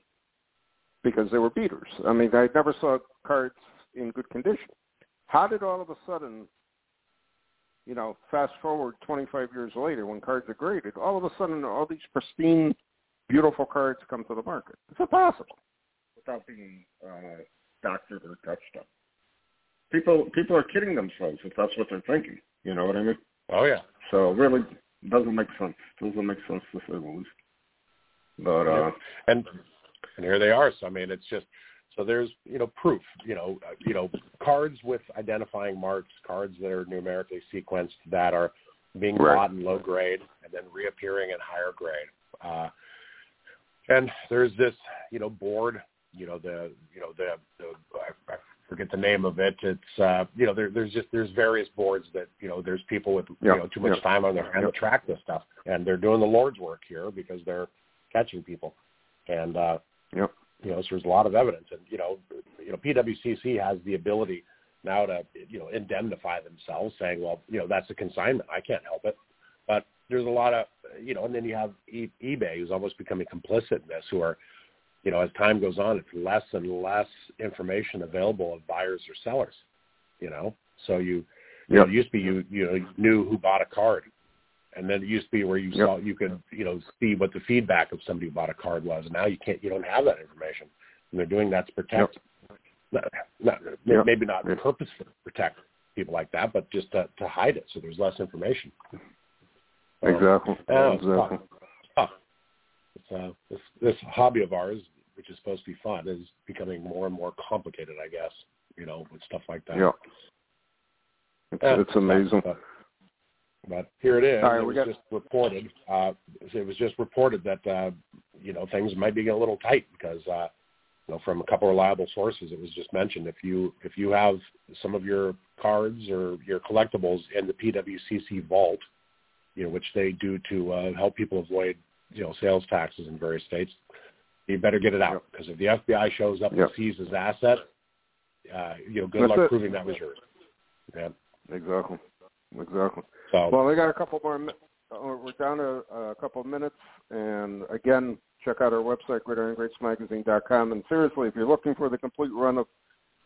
because they were beaters. I mean, I never saw cards in good condition. How did all of a sudden, you know, fast forward 25 years later when cards are graded, all of a sudden all these pristine, beautiful cards come to the market? It's impossible without being uh, doctored or touched up. People people are kidding themselves if that's what they're thinking. You know what I mean? Oh yeah, So it really doesn't make sense. Doesn't make sense to say the least. But uh, Yeah. and and here they are. So I mean, it's just so there's you know proof. You know, uh, you know cards with identifying marks, cards that are numerically sequenced that are being Right. bought in low grade and then reappearing in higher grade. Uh, and there's this you know board you know the you know the, the I, I forget the name of it. It's uh, you know there, there's just there's various boards that you know there's people with you know too much time on their hands to track this stuff, and they're doing the Lord's work here because they're catching people, and uh, yep. You know so there's a lot of evidence, and you know you know PWCC has the ability now to you know indemnify themselves, saying well you know that's a consignment, I can't help it, but there's a lot of you know, and then you have e- eBay who's almost becoming complicit in this, who are you know, as time goes on, it's less and less information available of buyers or sellers. You know, so you, you know, it used to be you you know you knew who bought a card, and then it used to be where you yep. saw you could you know see what the feedback of somebody who bought a card was. And now you can't you don't have that information, and they're doing that to protect, yep. not, not, yep. maybe not yep. purposefully protect people like that, but just to, to hide it so there's less information. Exactly. Uh, exactly. Uh, this this hobby of ours, which is supposed to be fun, is becoming more and more complicated. I guess you know with stuff like that. Yeah. It's, uh, it's amazing. But, but here it is. Right, it was got... just reported. Uh, it was just reported that uh, you know things might be getting a little tight because uh, you know from a couple reliable sources. It was just mentioned if you if you have some of your cards or your collectibles in the PWCC vault, you know which they do to uh, help people avoid you know sales taxes in various states, you better get it out because if the FBI shows up yep. and seizes asset, uh, you know, good That's luck it. proving that was yours. Yeah. Exactly. Exactly. So, well, we got a couple more. Uh, we're down to a couple of minutes, and again, check out our website, gridirongreatsmagazine.com. And seriously, if you're looking for the complete run of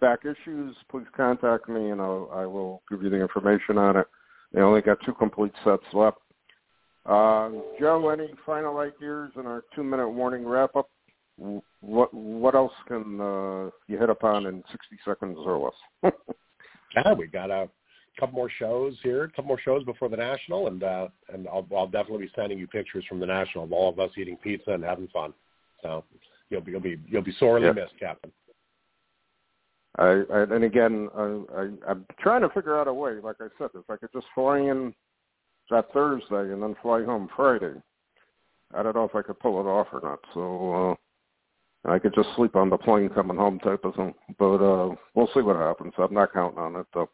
back issues, please contact me, and I'll, I will give you the information on it. They only got two complete sets left. Uh, Joe, any final ideas in our two-minute warning wrap-up? What what else can uh, you hit upon in 60 seconds or less? yeah, we got a couple more shows here, a couple more shows before the national, and uh, and I'll, I'll definitely be sending you pictures from the national of all of us eating pizza and having fun. So you'll be you'll be you'll be sorely yeah. missed, Captain. I, I and again, I, I I'm trying to figure out a way. Like I said, if I could just fly in that Thursday and then fly home Friday. I don't know if I could pull it off or not. So uh, I could just sleep on the plane coming home type of thing. But uh, we'll see what happens. I'm not counting on it though.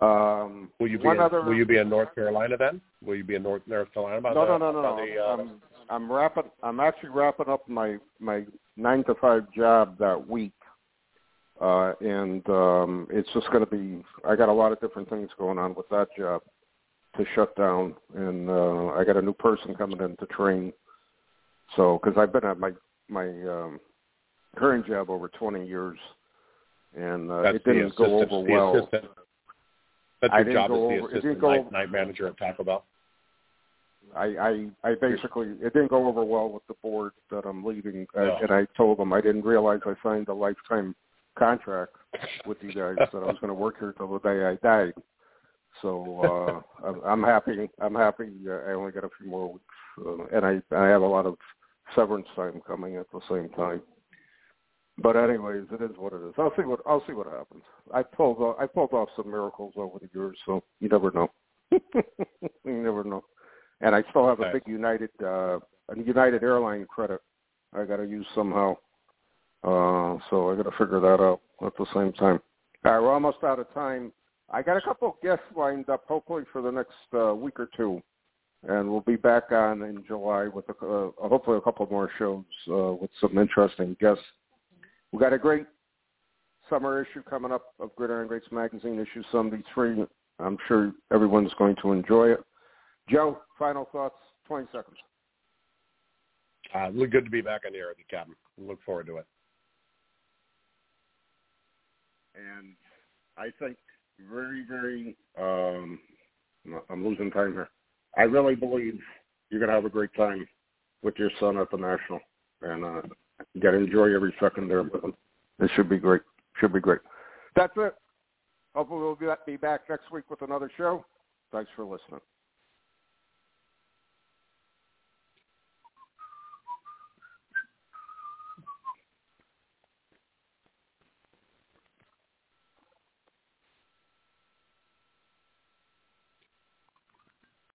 Um, will you be in, other, Will you be in North Carolina then? Will you be in North North Carolina? About no, the, no, no, no, no. The, uh, I'm I'm wrapping. I'm actually wrapping up my my nine to five job that week. Uh, and um, it's just going to be. I got a lot of different things going on with that job to shut down, and uh, I got a new person coming in to train. So, because I've been at my my um, current job over 20 years, and uh, it didn't go over well. Assistant. That's I your didn't job go as the over, assistant night, over, night manager at Taco Bell. I, I I basically it didn't go over well with the board that I'm leaving, uh, No. and I told them I didn't realize I signed a lifetime contract with you guys that I was going to work here till the day I died. So uh, I'm, I'm happy. I'm happy. Uh, I only got a few more weeks, uh, and I I have a lot of severance time coming at the same time. But anyways, it is what it is. I'll see what I'll see what happens. I pulled off, I pulled off some miracles over the years, so you never know. you never know. And I still have a big United uh, a United airline credit I got to use somehow. Uh, so I got to figure that out at the same time. All right, we're almost out of time. I got a couple of guests lined up, hopefully for the next uh, week or two, and we'll be back on in July with a, uh, hopefully a couple more shows uh, with some interesting guests. We got a great summer issue coming up of Gridiron Greats magazine, issue 73. I'm sure everyone's going to enjoy it. Joe, final thoughts, 20 seconds. Uh, look good to be back on the air with you, Captain. Look forward to it. And I think very, very, um, I'm losing time here. I really believe you're going to have a great time with your son at the National. And uh, you got to enjoy every second there with him. It should be great. Should be great. That's it. Hopefully we'll be back next week with another show. Thanks for listening.